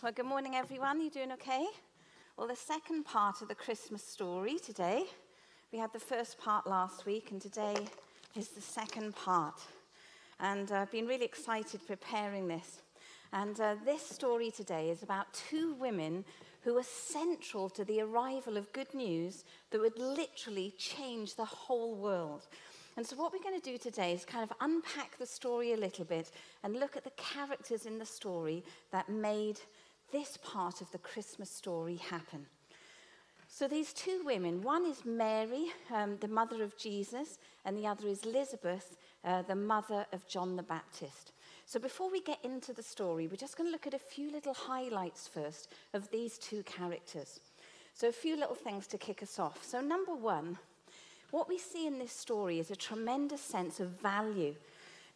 Well, good morning, everyone. You doing okay? Well, the second part of the Christmas story today. We had the first part last week, and today is the second part. And uh, I've been really excited preparing this. And uh, this story today is about two women who were central to the arrival of good news that would literally change the whole world. And so, what we're going to do today is kind of unpack the story a little bit and look at the characters in the story that made this part of the Christmas story happen. So, these two women one is Mary, um, the mother of Jesus, and the other is Elizabeth, uh, the mother of John the Baptist. So, before we get into the story, we're just going to look at a few little highlights first of these two characters. So, a few little things to kick us off. So, number one, what we see in this story is a tremendous sense of value.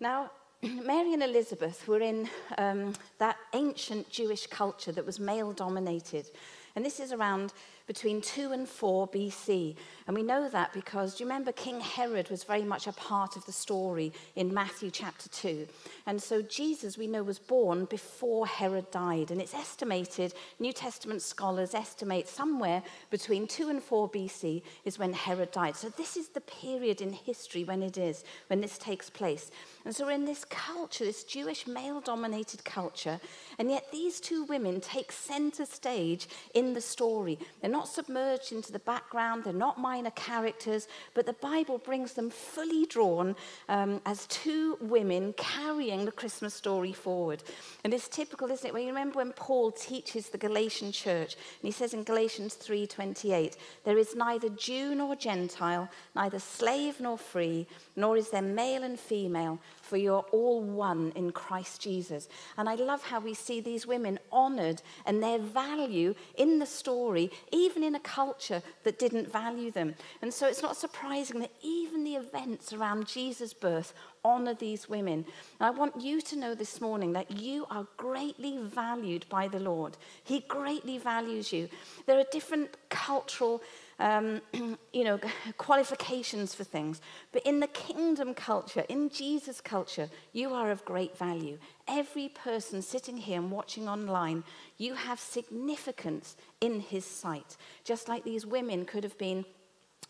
Now, Mary and Elizabeth were in um, that ancient Jewish culture that was male dominated. And this is around between 2 and 4 BC. And we know that because, do you remember King Herod was very much a part of the story in Matthew chapter 2? And so Jesus, we know, was born before Herod died. And it's estimated, New Testament scholars estimate somewhere between 2 and 4 BC is when Herod died. So this is the period in history when it is, when this takes place. And so we're in this culture, this Jewish male dominated culture, and yet these two women take center stage in the story. They're not submerged into the background, they're not minor characters, but the Bible brings them fully drawn um, as two women carrying the Christmas story forward. And it's typical, isn't it? When you remember when Paul teaches the Galatian church, and he says in Galatians 3:28, there is neither Jew nor Gentile, neither slave nor free, nor is there male and female for you're all one in Christ Jesus. And I love how we see these women honored and their value in the story, even in a culture that didn't value them. And so it's not surprising that even the events around Jesus' birth honor these women. And I want you to know this morning that you are greatly valued by the Lord. He greatly values you. There are different cultural um, you know, qualifications for things. But in the kingdom culture, in Jesus' culture, you are of great value. Every person sitting here and watching online, you have significance in his sight. Just like these women could have been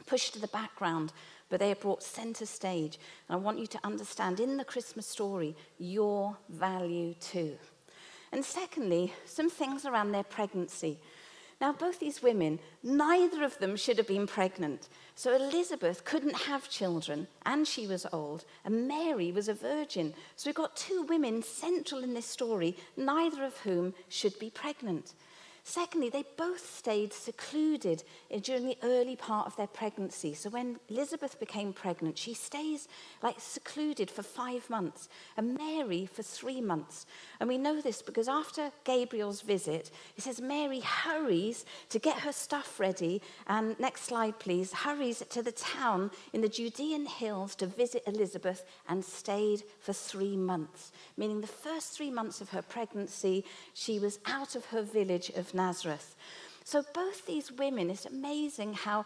pushed to the background, but they are brought center stage. And I want you to understand in the Christmas story your value too. And secondly, some things around their pregnancy. Now, both these women, neither of them should have been pregnant. So Elizabeth couldn't have children, and she was old, and Mary was a virgin. So we've got two women central in this story, neither of whom should be pregnant. Secondly, they both stayed secluded during the early part of their pregnancy. So when Elizabeth became pregnant, she stays like secluded for five months, and Mary for three months. And we know this because after Gabriel's visit, it says Mary hurries to get her stuff ready. And next slide, please, hurries to the town in the Judean hills to visit Elizabeth and stayed for three months, meaning the first three months of her pregnancy, she was out of her village of Nazareth. So, both these women, it's amazing how,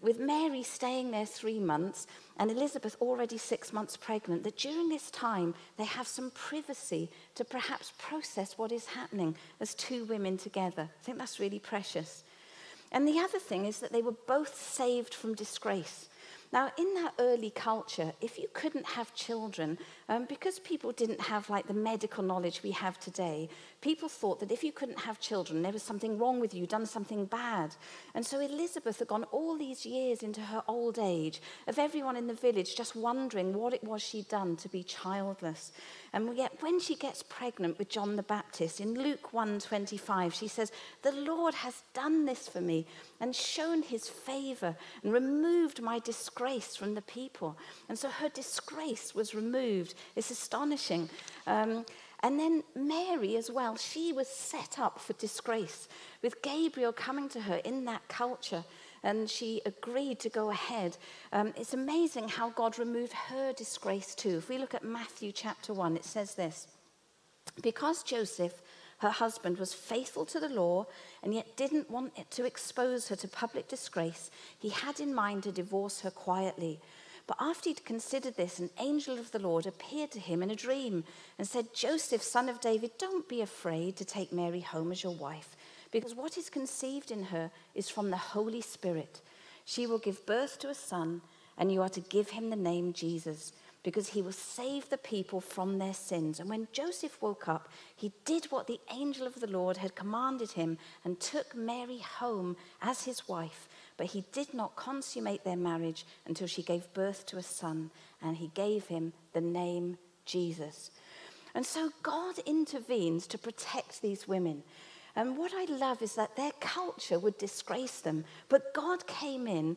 with Mary staying there three months and Elizabeth already six months pregnant, that during this time they have some privacy to perhaps process what is happening as two women together. I think that's really precious. And the other thing is that they were both saved from disgrace. Now, in that early culture, if you couldn't have children, um, because people didn't have like the medical knowledge we have today, people thought that if you couldn't have children, there was something wrong with you, done something bad. And so Elizabeth had gone all these years into her old age of everyone in the village just wondering what it was she'd done to be childless. And yet when she gets pregnant with John the Baptist in Luke 1:25, she says, "The Lord has done this for me and shown his favor and removed my disgrace from the people." And so her disgrace was removed it's astonishing. Um, and then Mary as well, she was set up for disgrace with Gabriel coming to her in that culture. And she agreed to go ahead. Um, it's amazing how God removed her disgrace too. If we look at Matthew chapter 1, it says this Because Joseph, her husband, was faithful to the law and yet didn't want it to expose her to public disgrace, he had in mind to divorce her quietly. But after he'd considered this, an angel of the Lord appeared to him in a dream and said, Joseph, son of David, don't be afraid to take Mary home as your wife, because what is conceived in her is from the Holy Spirit. She will give birth to a son, and you are to give him the name Jesus because he will save the people from their sins. And when Joseph woke up, he did what the angel of the Lord had commanded him and took Mary home as his wife. But he did not consummate their marriage until she gave birth to a son, and he gave him the name Jesus. And so God intervenes to protect these women. And what I love is that their culture would disgrace them, but God came in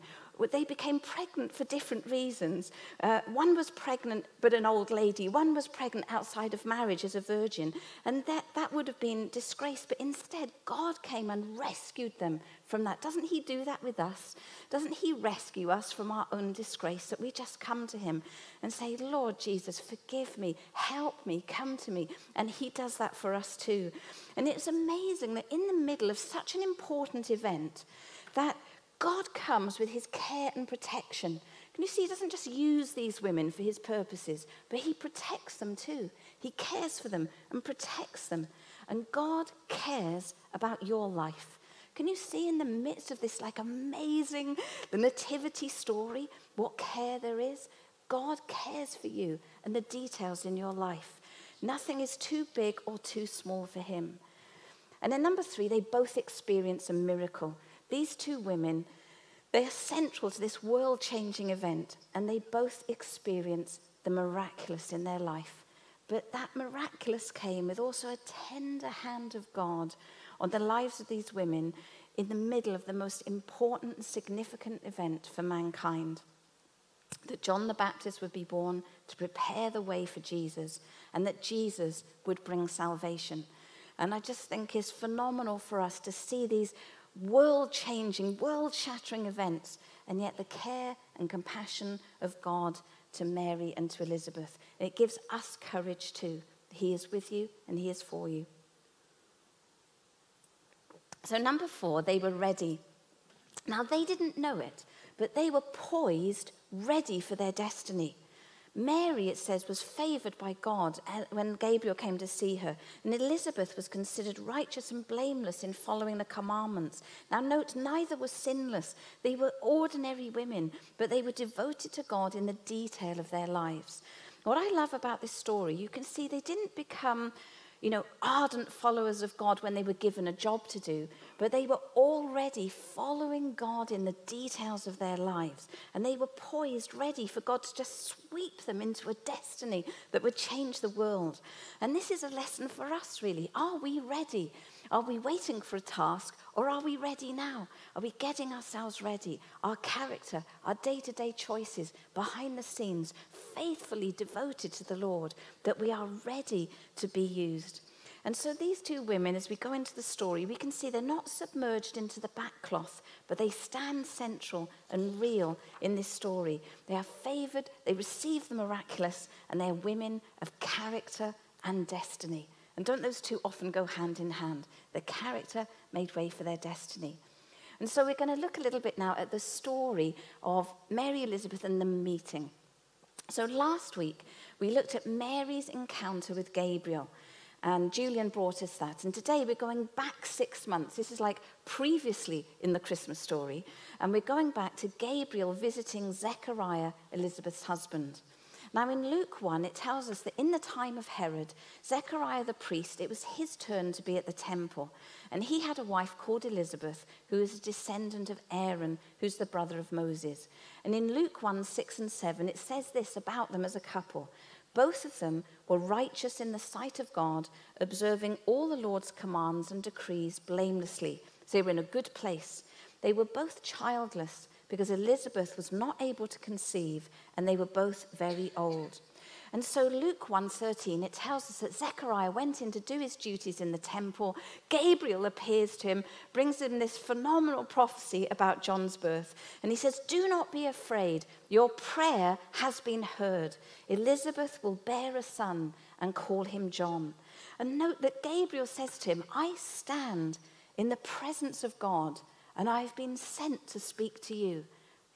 they became pregnant for different reasons. Uh, one was pregnant, but an old lady. One was pregnant outside of marriage as a virgin. And that, that would have been disgrace. But instead, God came and rescued them from that. Doesn't He do that with us? Doesn't He rescue us from our own disgrace? That we just come to Him and say, Lord Jesus, forgive me, help me, come to me. And He does that for us too. And it's amazing that in the middle of such an important event, that God comes with his care and protection. Can you see, he doesn't just use these women for his purposes, but he protects them too. He cares for them and protects them. And God cares about your life. Can you see in the midst of this like amazing the nativity story what care there is? God cares for you and the details in your life. Nothing is too big or too small for him. And then number 3, they both experience a miracle. These two women, they are central to this world changing event, and they both experience the miraculous in their life. But that miraculous came with also a tender hand of God on the lives of these women in the middle of the most important and significant event for mankind. That John the Baptist would be born to prepare the way for Jesus, and that Jesus would bring salvation. And I just think it's phenomenal for us to see these world changing, world shattering events, and yet the care and compassion of God to Mary and to Elizabeth. It gives us courage too. He is with you and He is for you. So, number four, they were ready. Now, they didn't know it, but they were poised, ready for their destiny. Mary, it says, was favored by God uh, when Gabriel came to see her. And Elizabeth was considered righteous and blameless in following the commandments. Now, note, neither were sinless. They were ordinary women, but they were devoted to God in the detail of their lives. What I love about this story, you can see they didn't become you know, ardent followers of God when they were given a job to do, but they were already following God in the details of their lives. And they were poised, ready for God to just sweep them into a destiny that would change the world. And this is a lesson for us, really. Are we ready? Are we waiting for a task or are we ready now? Are we getting ourselves ready? Our character, our day to day choices, behind the scenes, faithfully devoted to the Lord, that we are ready to be used. And so these two women, as we go into the story, we can see they're not submerged into the backcloth, but they stand central and real in this story. They are favored, they receive the miraculous, and they're women of character and destiny. And don't those two often go hand in hand? The character made way for their destiny. And so we're going to look a little bit now at the story of Mary Elizabeth and the meeting. So last week, we looked at Mary's encounter with Gabriel. And Julian brought us that. And today we're going back six months. This is like previously in the Christmas story. And we're going back to Gabriel visiting Zechariah, Elizabeth's husband. Now, in Luke 1, it tells us that in the time of Herod, Zechariah the priest, it was his turn to be at the temple. And he had a wife called Elizabeth, who is a descendant of Aaron, who's the brother of Moses. And in Luke 1 6 and 7, it says this about them as a couple. Both of them were righteous in the sight of God, observing all the Lord's commands and decrees blamelessly. So they were in a good place. They were both childless because Elizabeth was not able to conceive and they were both very old. And so Luke 1:13 it tells us that Zechariah went in to do his duties in the temple. Gabriel appears to him, brings him this phenomenal prophecy about John's birth, and he says, "Do not be afraid. Your prayer has been heard. Elizabeth will bear a son and call him John." And note that Gabriel says to him, "I stand in the presence of God and I've been sent to speak to you.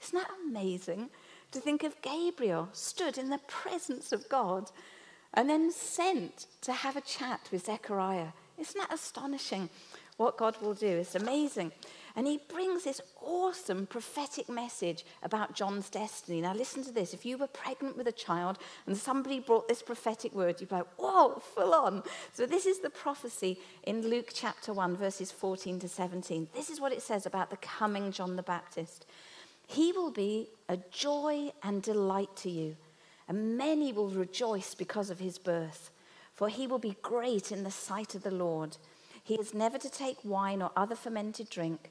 Isn't that amazing? To think of Gabriel stood in the presence of God and then sent to have a chat with Zechariah. Isn't that astonishing what God will do? It's amazing. And he brings this awesome prophetic message about John's destiny. Now, listen to this. If you were pregnant with a child and somebody brought this prophetic word, you'd be like, whoa, full on. So, this is the prophecy in Luke chapter 1, verses 14 to 17. This is what it says about the coming John the Baptist. He will be a joy and delight to you, and many will rejoice because of his birth, for he will be great in the sight of the Lord. He is never to take wine or other fermented drink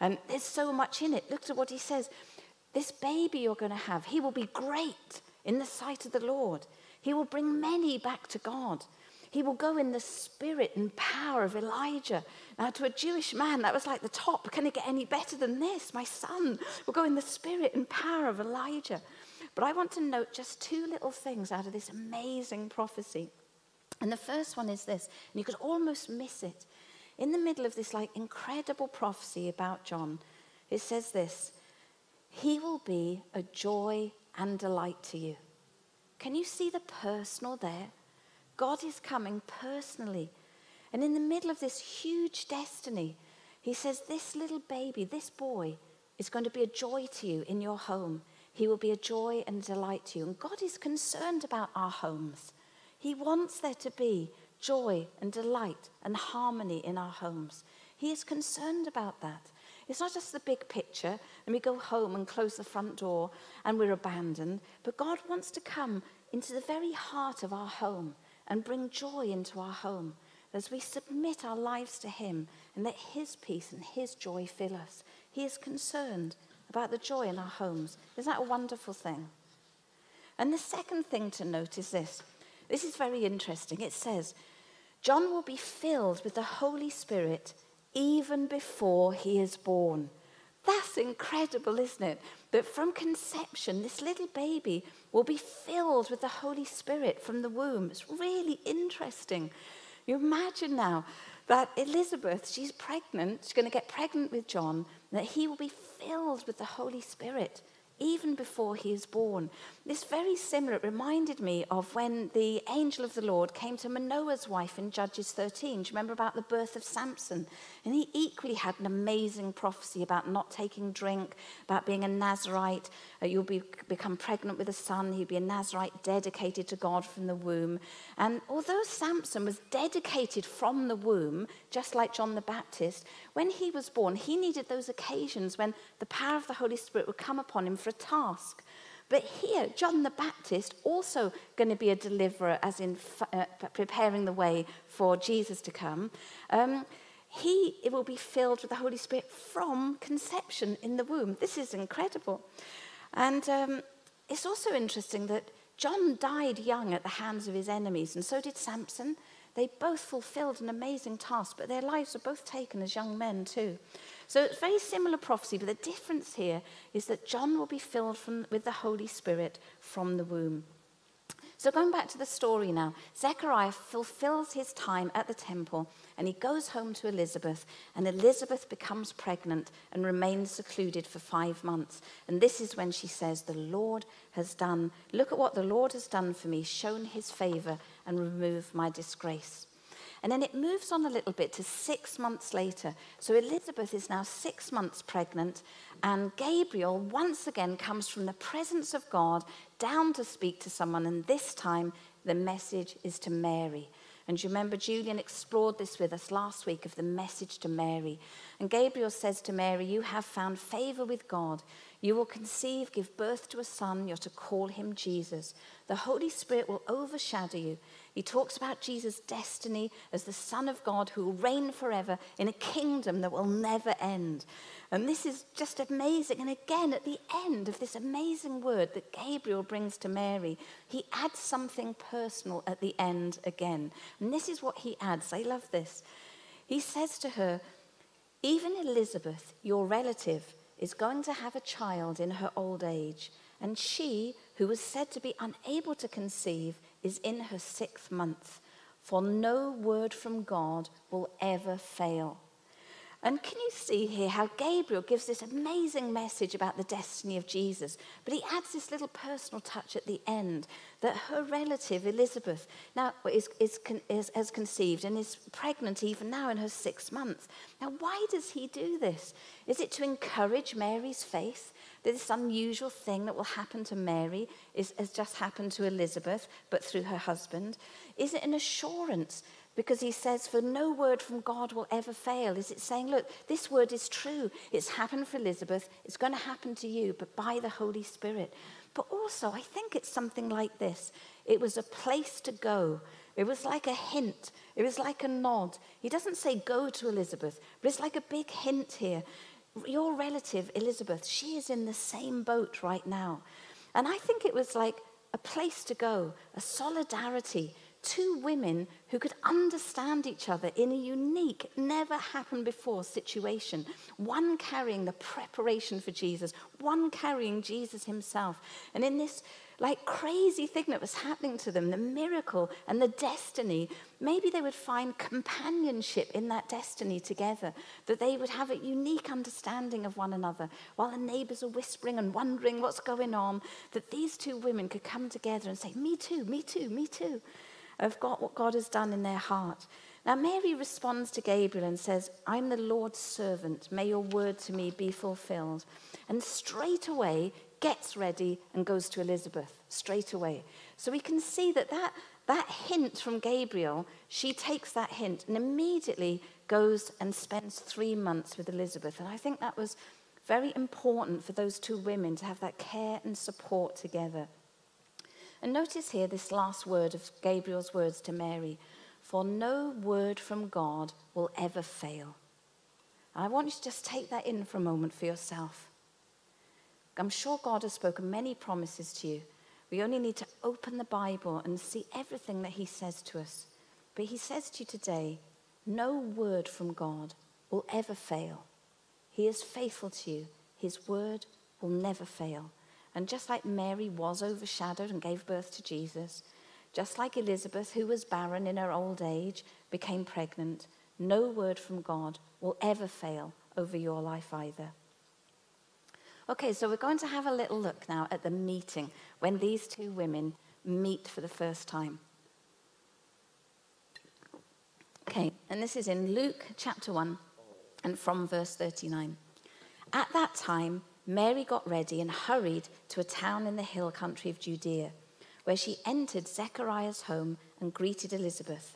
And there's so much in it. Look at what he says. This baby you're going to have, he will be great in the sight of the Lord. He will bring many back to God. He will go in the spirit and power of Elijah. Now, to a Jewish man, that was like the top. Can it get any better than this? My son will go in the spirit and power of Elijah. But I want to note just two little things out of this amazing prophecy. And the first one is this, and you could almost miss it in the middle of this like incredible prophecy about John, it says this He will be a joy and delight to you. Can you see the personal there? God is coming personally. And in the middle of this huge destiny, he says, This little baby, this boy, is going to be a joy to you in your home. He will be a joy and delight to you. And God is concerned about our homes. He wants there to be joy and delight and harmony in our homes. He is concerned about that. It's not just the big picture and we go home and close the front door and we're abandoned, but God wants to come into the very heart of our home and bring joy into our home as we submit our lives to Him and let His peace and His joy fill us. He is concerned about the joy in our homes. Isn't that a wonderful thing? And the second thing to note is this this is very interesting. It says, John will be filled with the Holy Spirit even before he is born. That's incredible, isn't it? That from conception, this little baby will be filled with the Holy Spirit from the womb. It's really interesting. You imagine now that Elizabeth, she's pregnant, she's going to get pregnant with John, that he will be filled with the Holy Spirit even before he is born. This very similar, it reminded me of when the angel of the Lord came to Manoah's wife in Judges 13. Do you remember about the birth of Samson? And he equally had an amazing prophecy about not taking drink, about being a Nazarite. Uh, you'll be, become pregnant with a son. He'll be a Nazarite dedicated to God from the womb. And although Samson was dedicated from the womb, just like John the Baptist, when he was born, he needed those occasions when the power of the Holy Spirit would come upon him for a task. But here, John the Baptist, also going to be a deliverer, as in uh, preparing the way for Jesus to come. Um, he it will be filled with the Holy Spirit from conception in the womb. This is incredible. And um, it's also interesting that John died young at the hands of his enemies, and so did Samson. They both fulfilled an amazing task, but their lives were both taken as young men too. So it's very similar prophecy, but the difference here is that John will be filled from, with the Holy Spirit from the womb. So, going back to the story now, Zechariah fulfills his time at the temple and he goes home to Elizabeth, and Elizabeth becomes pregnant and remains secluded for five months. And this is when she says, The Lord has done, look at what the Lord has done for me, shown his favor and removed my disgrace. And then it moves on a little bit to six months later. So Elizabeth is now six months pregnant, and Gabriel once again comes from the presence of God down to speak to someone, and this time the message is to Mary. And you remember Julian explored this with us last week of the message to Mary. And Gabriel says to Mary, You have found favor with God. You will conceive, give birth to a son. You're to call him Jesus. The Holy Spirit will overshadow you. He talks about Jesus' destiny as the Son of God who will reign forever in a kingdom that will never end. And this is just amazing. And again, at the end of this amazing word that Gabriel brings to Mary, he adds something personal at the end again. And this is what he adds. I love this. He says to her, Even Elizabeth, your relative, is going to have a child in her old age. And she, who was said to be unable to conceive, is in her sixth month. For no word from God will ever fail. And can you see here how Gabriel gives this amazing message about the destiny of Jesus? But he adds this little personal touch at the end that her relative Elizabeth now is, is, is, has conceived and is pregnant even now in her sixth month. Now, why does he do this? Is it to encourage Mary's faith? This unusual thing that will happen to Mary is, has just happened to Elizabeth, but through her husband? Is it an assurance because he says, For no word from God will ever fail. Is it saying, Look, this word is true. It's happened for Elizabeth. It's going to happen to you, but by the Holy Spirit. But also, I think it's something like this it was a place to go. It was like a hint. It was like a nod. He doesn't say go to Elizabeth, but it's like a big hint here. Your relative, Elizabeth, she is in the same boat right now. And I think it was like a place to go, a solidarity two women who could understand each other in a unique, never happened before situation. One carrying the preparation for Jesus, one carrying Jesus himself. And in this like crazy thing that was happening to them, the miracle and the destiny, maybe they would find companionship in that destiny together, that they would have a unique understanding of one another while the neighbors are whispering and wondering what's going on, that these two women could come together and say, Me too, me too, me too of God, what God has done in their heart. Now, Mary responds to Gabriel and says, I'm the Lord's servant. May your word to me be fulfilled. And straight away gets ready and goes to Elizabeth, straight away. So we can see that that, that hint from Gabriel, she takes that hint and immediately goes and spends three months with Elizabeth. And I think that was very important for those two women to have that care and support together. And notice here this last word of Gabriel's words to Mary For no word from God will ever fail. I want you to just take that in for a moment for yourself. I'm sure God has spoken many promises to you. We only need to open the Bible and see everything that He says to us. But He says to you today, no word from God will ever fail. He is faithful to you. His word will never fail. And just like Mary was overshadowed and gave birth to Jesus, just like Elizabeth, who was barren in her old age, became pregnant, no word from God will ever fail over your life either. Okay, so we're going to have a little look now at the meeting when these two women meet for the first time. Okay, and this is in Luke chapter 1 and from verse 39. At that time, Mary got ready and hurried to a town in the hill country of Judea, where she entered Zechariah's home and greeted Elizabeth.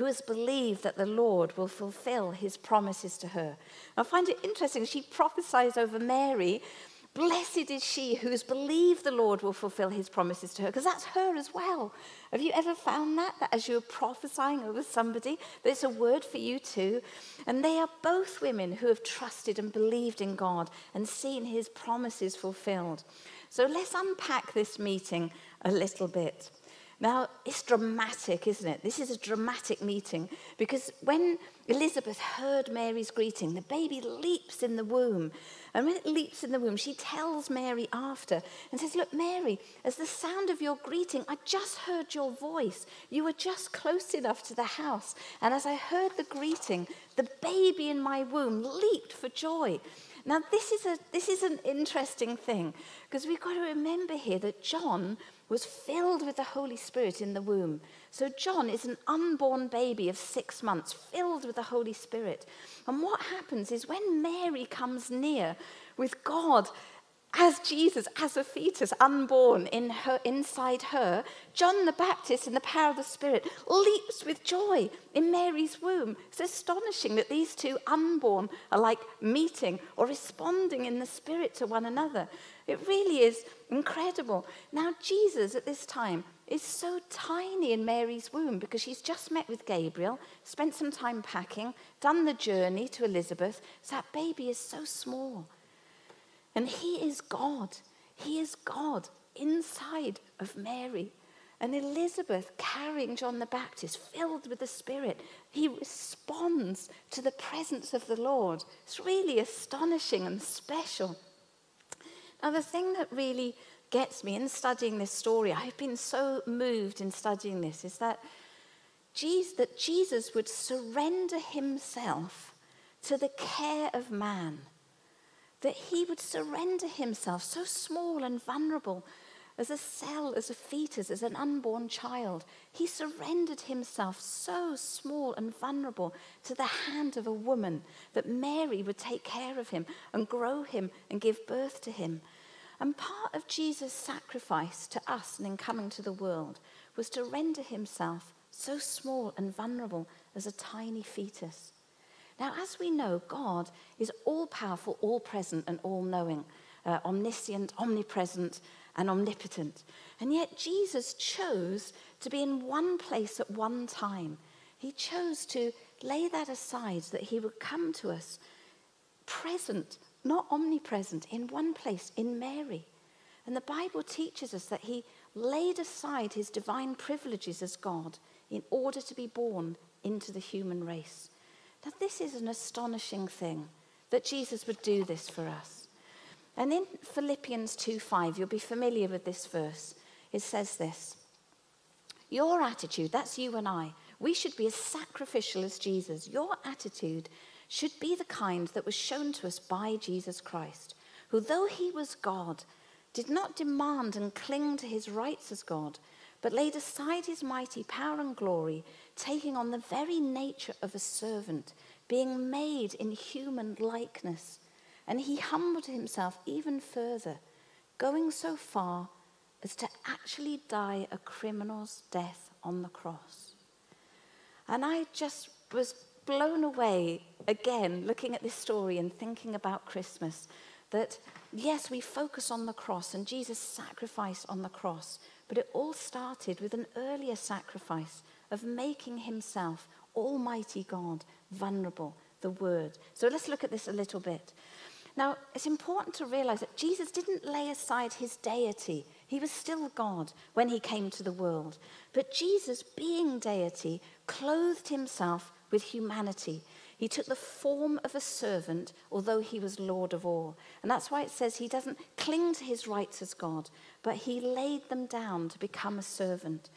who has believed that the Lord will fulfill his promises to her. I find it interesting. She prophesies over Mary Blessed is she who has believed the Lord will fulfill his promises to her, because that's her as well. Have you ever found that? That as you're prophesying over somebody, there's a word for you too. And they are both women who have trusted and believed in God and seen his promises fulfilled. So let's unpack this meeting a little bit. Now, it's dramatic, isn't it? This is a dramatic meeting because when Elizabeth heard Mary's greeting, the baby leaps in the womb. And when it leaps in the womb, she tells Mary after and says, Look, Mary, as the sound of your greeting, I just heard your voice. You were just close enough to the house. And as I heard the greeting, the baby in my womb leaped for joy. Now, this is, a, this is an interesting thing because we've got to remember here that John was filled with the Holy Spirit in the womb. So, John is an unborn baby of six months, filled with the Holy Spirit. And what happens is when Mary comes near with God as Jesus, as a fetus, unborn in her, inside her, John the Baptist, in the power of the Spirit, leaps with joy in Mary's womb. It's astonishing that these two unborn are like meeting or responding in the Spirit to one another. It really is incredible. Now, Jesus at this time is so tiny in Mary's womb because she's just met with Gabriel, spent some time packing, done the journey to Elizabeth. So that baby is so small. And he is God. He is God inside of Mary. And Elizabeth carrying John the Baptist, filled with the Spirit, he responds to the presence of the Lord. It's really astonishing and special. Now, the thing that really gets me in studying this story, I've been so moved in studying this, is that Jesus, that Jesus would surrender himself to the care of man that he would surrender himself, so small and vulnerable, as a cell, as a fetus, as an unborn child. He surrendered himself so small and vulnerable to the hand of a woman that Mary would take care of him and grow him and give birth to him. And part of Jesus' sacrifice to us and in coming to the world was to render himself so small and vulnerable as a tiny fetus. Now, as we know, God is all powerful, all present, and all knowing, uh, omniscient, omnipresent, and omnipotent. And yet, Jesus chose to be in one place at one time. He chose to lay that aside that he would come to us present, not omnipresent, in one place, in Mary. And the Bible teaches us that he laid aside his divine privileges as God in order to be born into the human race. Now, this is an astonishing thing that Jesus would do this for us. And in Philippians 2:5, you'll be familiar with this verse. It says this Your attitude, that's you and I, we should be as sacrificial as Jesus. Your attitude should be the kind that was shown to us by Jesus Christ, who, though he was God, did not demand and cling to his rights as God, but laid aside his mighty power and glory taking on the very nature of a servant, being made in human likeness. And he humbled himself even further, going so far as to actually die a criminal's death on the cross. And I just was blown away again looking at this story and thinking about Christmas that yes, we focus on the cross and Jesus' sacrifice on the cross, but it all started with an earlier sacrifice of making himself, Almighty God, vulnerable, the Word. So let's look at this a little bit. Now, it's important to realize that Jesus didn't lay aside his deity. He was still God when he came to the world. But Jesus, being deity, clothed himself with humanity. He took the form of a servant, although he was Lord of all. And that's why it says he doesn't cling to his rights as God, but he laid them down to become a servant.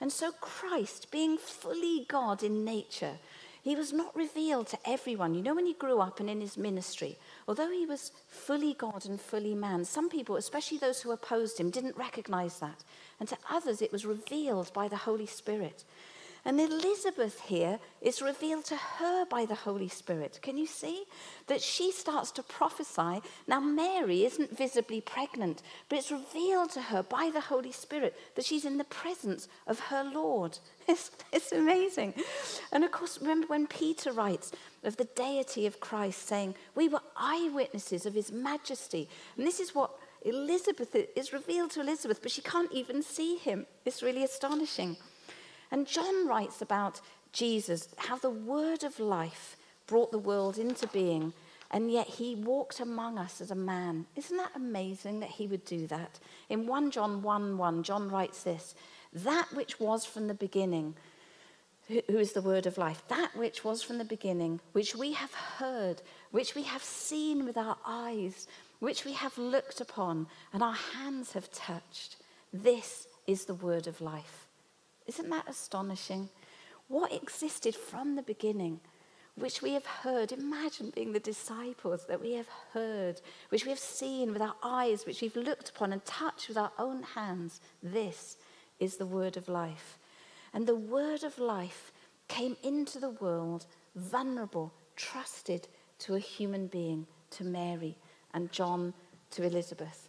And so Christ, being fully God in nature, he was not revealed to everyone. You know, when he grew up and in his ministry, although he was fully God and fully man, some people, especially those who opposed him, didn't recognize that. And to others, it was revealed by the Holy Spirit. And Elizabeth here is revealed to her by the Holy Spirit. Can you see? That she starts to prophesy. Now, Mary isn't visibly pregnant, but it's revealed to her by the Holy Spirit that she's in the presence of her Lord. It's, it's amazing. And of course, remember when Peter writes of the deity of Christ, saying, We were eyewitnesses of his majesty. And this is what Elizabeth is revealed to Elizabeth, but she can't even see him. It's really astonishing. And John writes about Jesus, how the word of life brought the world into being, and yet he walked among us as a man. Isn't that amazing that he would do that? In 1 John 1 1, John writes this That which was from the beginning, who is the word of life, that which was from the beginning, which we have heard, which we have seen with our eyes, which we have looked upon, and our hands have touched, this is the word of life. Isn't that astonishing? What existed from the beginning which we have heard. Imagine being the disciples that we have heard, which we have seen with our eyes, which we've looked upon and touched with our own hands. This is the word of life. And the word of life came into the world vulnerable, trusted to a human being, to Mary, and John to Elizabeth.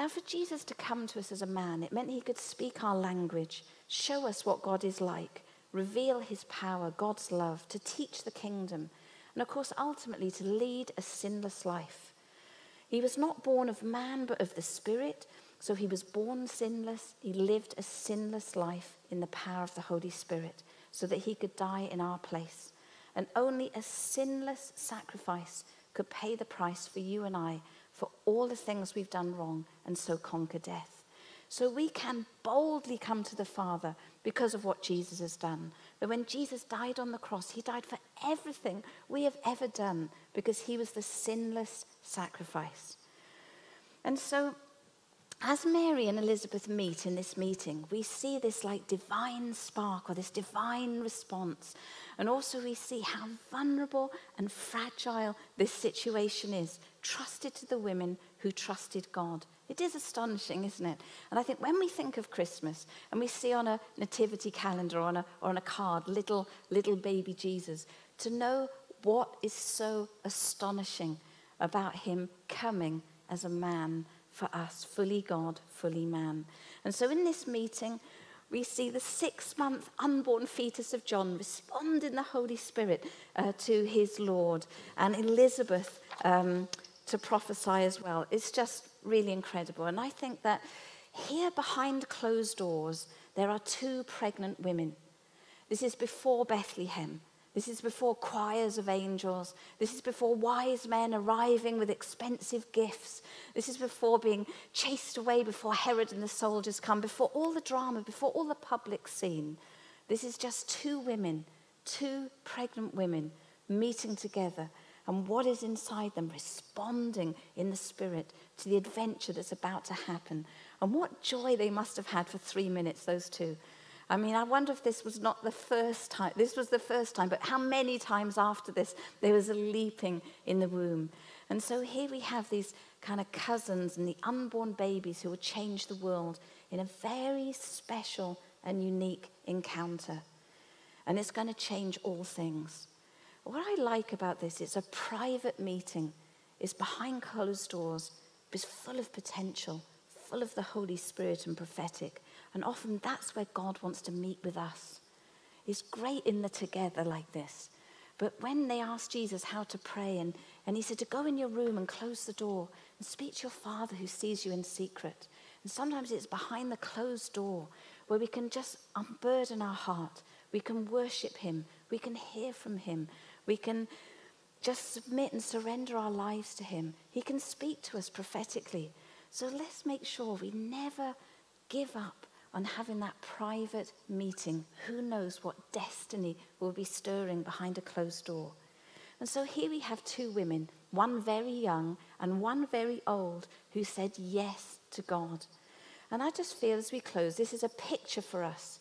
Now, for Jesus to come to us as a man, it meant he could speak our language, show us what God is like, reveal his power, God's love, to teach the kingdom, and of course, ultimately, to lead a sinless life. He was not born of man, but of the Spirit, so he was born sinless. He lived a sinless life in the power of the Holy Spirit, so that he could die in our place. And only a sinless sacrifice could pay the price for you and I for all the things we've done wrong and so conquer death. So we can boldly come to the Father because of what Jesus has done. But when Jesus died on the cross, he died for everything we have ever done because he was the sinless sacrifice. And so as Mary and Elizabeth meet in this meeting, we see this like divine spark or this divine response. And also, we see how vulnerable and fragile this situation is, trusted to the women who trusted God. It is astonishing, isn't it? And I think when we think of Christmas and we see on a nativity calendar or on a, or on a card little, little baby Jesus, to know what is so astonishing about him coming as a man for us, fully God, fully man. And so in this meeting, we see the six month unborn fetus of John respond in the Holy Spirit uh, to his Lord, and Elizabeth um, to prophesy as well. It's just really incredible. And I think that here behind closed doors, there are two pregnant women. This is before Bethlehem. This is before choirs of angels. This is before wise men arriving with expensive gifts. This is before being chased away before Herod and the soldiers come, before all the drama, before all the public scene. This is just two women, two pregnant women meeting together and what is inside them, responding in the Spirit to the adventure that's about to happen. And what joy they must have had for three minutes, those two. I mean, I wonder if this was not the first time. This was the first time, but how many times after this there was a leaping in the womb. And so here we have these kind of cousins and the unborn babies who will change the world in a very special and unique encounter. And it's going to change all things. What I like about this, it's a private meeting. It's behind closed doors. It's full of potential, full of the Holy Spirit and prophetic. And often that's where God wants to meet with us. It's great in the together like this. But when they asked Jesus how to pray, and, and he said to go in your room and close the door and speak to your Father who sees you in secret. And sometimes it's behind the closed door where we can just unburden our heart. We can worship him. We can hear from him. We can just submit and surrender our lives to Him. He can speak to us prophetically. So let's make sure we never give up on having that private meeting. Who knows what destiny will be stirring behind a closed door? And so here we have two women, one very young and one very old, who said yes to God. And I just feel as we close, this is a picture for us.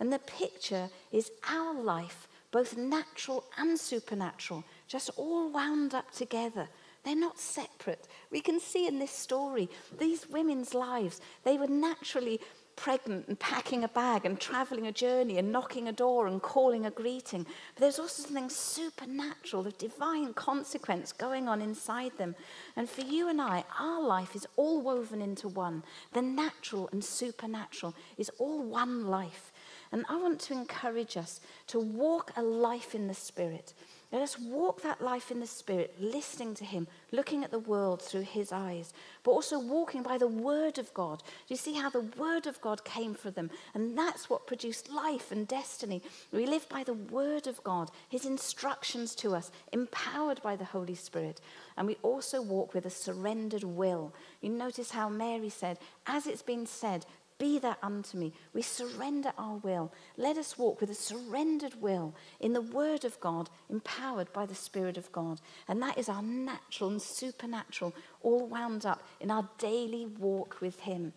And the picture is our life both natural and supernatural, just all wound up together. They're not separate. We can see in this story these women's lives, they were naturally pregnant and packing a bag and traveling a journey and knocking a door and calling a greeting. But there's also something supernatural, the divine consequence going on inside them. And for you and I, our life is all woven into one. The natural and supernatural is all one life. And I want to encourage us to walk a life in the Spirit. Let us walk that life in the Spirit, listening to Him, looking at the world through His eyes, but also walking by the Word of God. Do you see how the Word of God came for them? And that's what produced life and destiny. We live by the Word of God, His instructions to us, empowered by the Holy Spirit. And we also walk with a surrendered will. You notice how Mary said, As it's been said, be that unto me. We surrender our will. Let us walk with a surrendered will in the Word of God, empowered by the Spirit of God. And that is our natural and supernatural, all wound up in our daily walk with Him.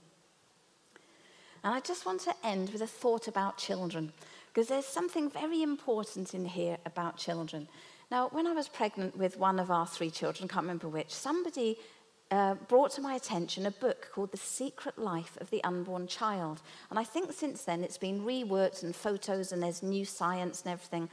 And I just want to end with a thought about children, because there's something very important in here about children. Now, when I was pregnant with one of our three children, can't remember which, somebody uh, brought to my attention a book called The Secret Life of the Unborn Child. And I think since then it's been reworked and photos and there's new science and everything.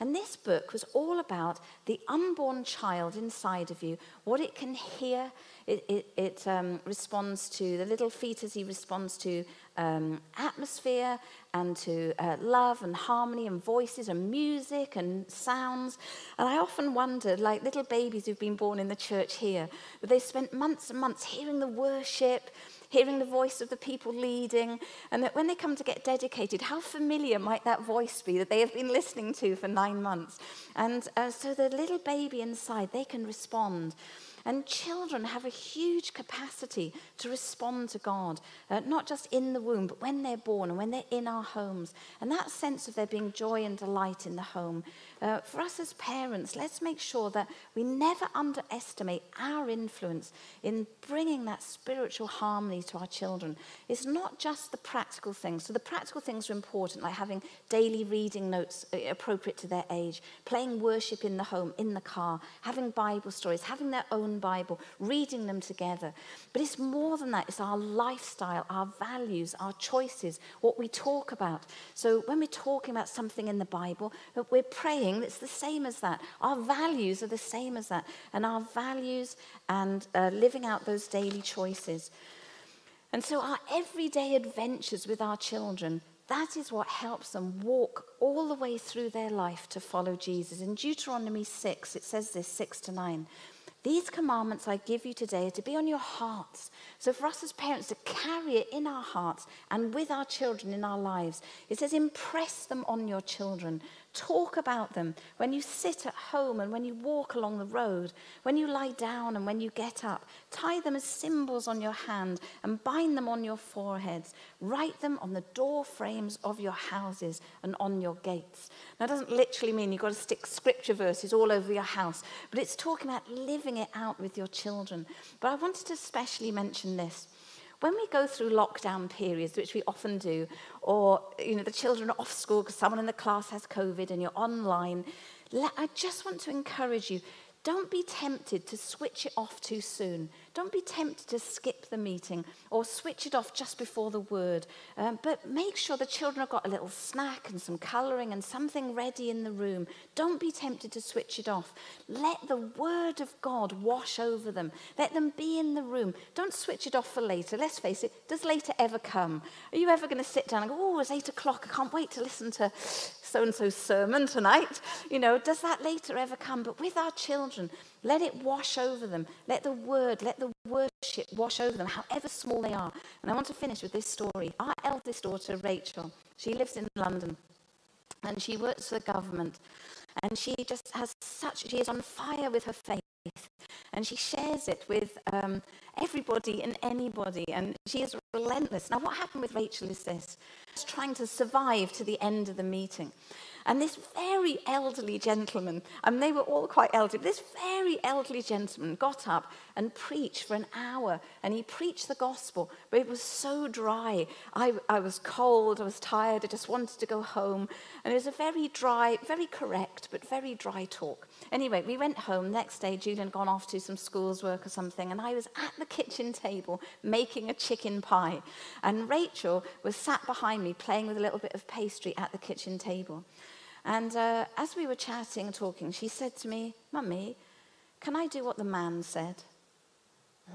And this book was all about the unborn child inside of you, what it can hear. It, it, it um, responds to, the little fetus, he responds to um, atmosphere and to uh, love and harmony and voices and music and sounds. And I often wondered, like little babies who've been born in the church here, that they spent months and months hearing the worship, hearing the voice of the people leading, and that when they come to get dedicated, how familiar might that voice be that they have been listening to for nine months? And uh, so the little baby inside, they can respond. And children have a huge capacity to respond to God, uh, not just in the womb, but when they're born and when they're in our homes. And that sense of there being joy and delight in the home. Uh, for us as parents, let's make sure that we never underestimate our influence in bringing that spiritual harmony to our children. It's not just the practical things. So, the practical things are important, like having daily reading notes uh, appropriate to their age, playing worship in the home, in the car, having Bible stories, having their own Bible, reading them together. But it's more than that, it's our lifestyle, our values, our choices, what we talk about. So when we're talking about something in the Bible, we're praying, it's the same as that. Our values are the same as that. And our values and uh, living out those daily choices. And so our everyday adventures with our children that is what helps them walk all the way through their life to follow Jesus. In Deuteronomy 6, it says this 6 to 9. These commandments I give you today are to be on your hearts. So, for us as parents to carry it in our hearts and with our children in our lives, it says, impress them on your children. Talk about them when you sit at home and when you walk along the road, when you lie down and when you get up. Tie them as symbols on your hand and bind them on your foreheads. Write them on the door frames of your houses and on your gates. Now, it doesn't literally mean you've got to stick scripture verses all over your house, but it's talking about living it out with your children. But I wanted to especially mention this. When we go through lockdown periods, which we often do, or you know the children are off school because someone in the class has COVID and you're online, I just want to encourage you don't be tempted to switch it off too soon. Don't be tempted to skip the meeting or switch it off just before the word. Um, but make sure the children have got a little snack and some colouring and something ready in the room. Don't be tempted to switch it off. Let the word of God wash over them. Let them be in the room. Don't switch it off for later. Let's face it, does later ever come? Are you ever going to sit down and go, oh, it's eight o'clock. I can't wait to listen to so and so's sermon tonight? You know, does that later ever come? But with our children, let it wash over them. Let the word, let the worship wash over them, however small they are. And I want to finish with this story. Our eldest daughter, Rachel, she lives in London and she works for the government. And she just has such, she is on fire with her faith. And she shares it with um, everybody and anybody. And she is relentless. Now, what happened with Rachel is this she's trying to survive to the end of the meeting. And this very elderly gentleman, and they were all quite elderly, this very elderly gentleman got up and preached for an hour. And he preached the gospel, but it was so dry. I, I was cold, I was tired, I just wanted to go home. And it was a very dry, very correct, but very dry talk. Anyway, we went home. Next day, Julian had gone off to some school's work or something, and I was at the kitchen table making a chicken pie. And Rachel was sat behind me playing with a little bit of pastry at the kitchen table. And uh, as we were chatting and talking, she said to me, Mummy, can I do what the man said?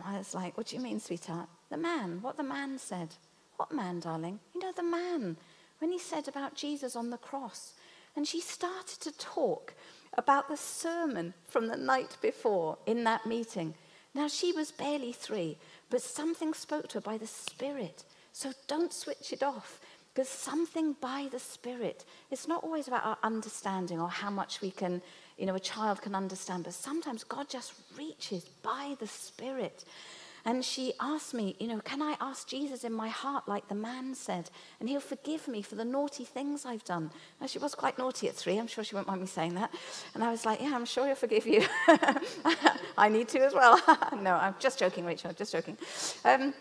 I was like, What do you mean, sweetheart? The man, what the man said. What man, darling? You know, the man, when he said about Jesus on the cross. And she started to talk about the sermon from the night before in that meeting. Now, she was barely three, but something spoke to her by the Spirit. So don't switch it off. Because something by the Spirit, it's not always about our understanding or how much we can, you know, a child can understand, but sometimes God just reaches by the Spirit. And she asked me, you know, can I ask Jesus in my heart, like the man said, and he'll forgive me for the naughty things I've done? Now, she was quite naughty at three. I'm sure she won't mind me saying that. And I was like, yeah, I'm sure he'll forgive you. I need to as well. no, I'm just joking, Rachel, I'm just joking. Um,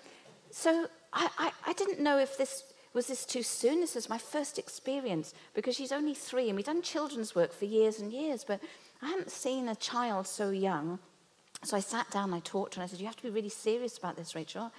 so I, I, I didn't know if this was this too soon? This was my first experience because she's only three and we've done children's work for years and years. But I hadn't seen a child so young. So I sat down, I talked to her, and I said, You have to be really serious about this, Rachel.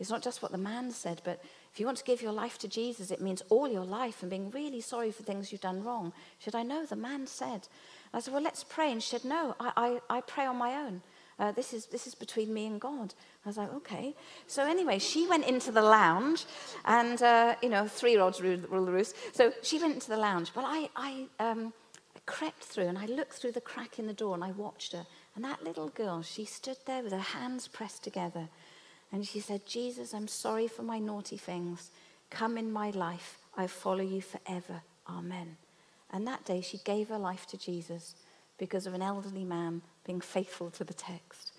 It's not just what the man said, but if you want to give your life to Jesus, it means all your life and being really sorry for things you've done wrong. She said, I know, the man said. I said, Well, let's pray. And she said, No, I, I, I pray on my own. Uh, this, is, this is between me and God. I was like, okay. So anyway, she went into the lounge, and, uh, you know, three-year-olds rule, rule the roost. So she went into the lounge. But I, I, um, I crept through, and I looked through the crack in the door, and I watched her. And that little girl, she stood there with her hands pressed together. And she said, Jesus, I'm sorry for my naughty things. Come in my life. I follow you forever. Amen. And that day, she gave her life to Jesus because of an elderly man being faithful to the text.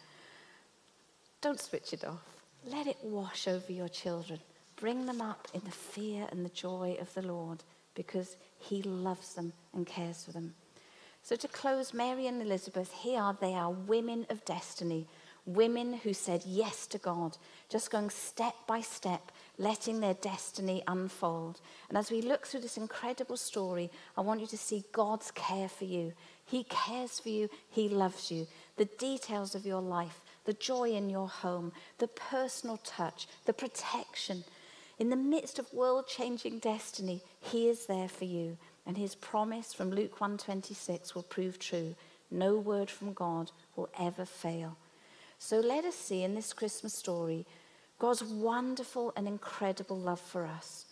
Don't switch it off. Let it wash over your children. Bring them up in the fear and the joy of the Lord because he loves them and cares for them. So, to close, Mary and Elizabeth, here are they are women of destiny, women who said yes to God, just going step by step, letting their destiny unfold. And as we look through this incredible story, I want you to see God's care for you. He cares for you, He loves you. The details of your life, the joy in your home, the personal touch, the protection. In the midst of world-changing destiny, he is there for you, and his promise from Luke 1:26 will prove true. No word from God will ever fail. So let us see in this Christmas story God's wonderful and incredible love for us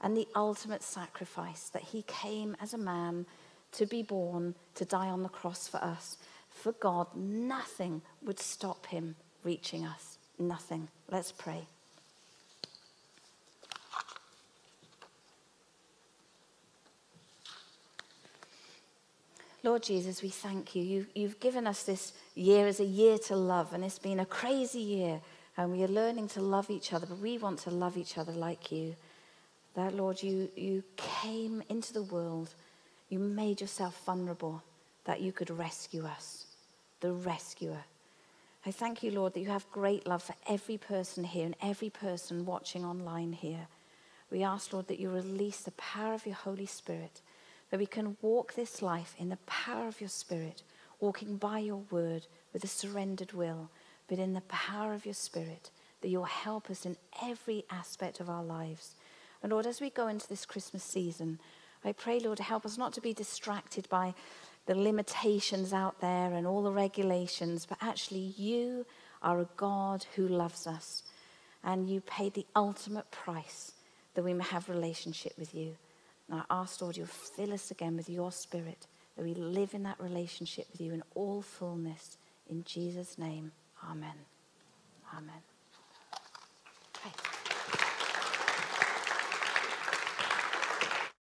and the ultimate sacrifice that he came as a man to be born, to die on the cross for us. For God, nothing would stop him reaching us. Nothing. Let's pray. Lord Jesus, we thank you. you. You've given us this year as a year to love, and it's been a crazy year, and we are learning to love each other, but we want to love each other like you. That, Lord, you, you came into the world you made yourself vulnerable that you could rescue us, the rescuer. I thank you, Lord, that you have great love for every person here and every person watching online here. We ask, Lord, that you release the power of your Holy Spirit, that we can walk this life in the power of your Spirit, walking by your word with a surrendered will, but in the power of your Spirit, that you'll help us in every aspect of our lives. And Lord, as we go into this Christmas season, I pray, Lord, help us not to be distracted by the limitations out there and all the regulations, but actually, you are a God who loves us, and you paid the ultimate price that we may have relationship with you. And I ask, Lord, you'll fill us again with your spirit, that we live in that relationship with you in all fullness. In Jesus' name, amen. Amen.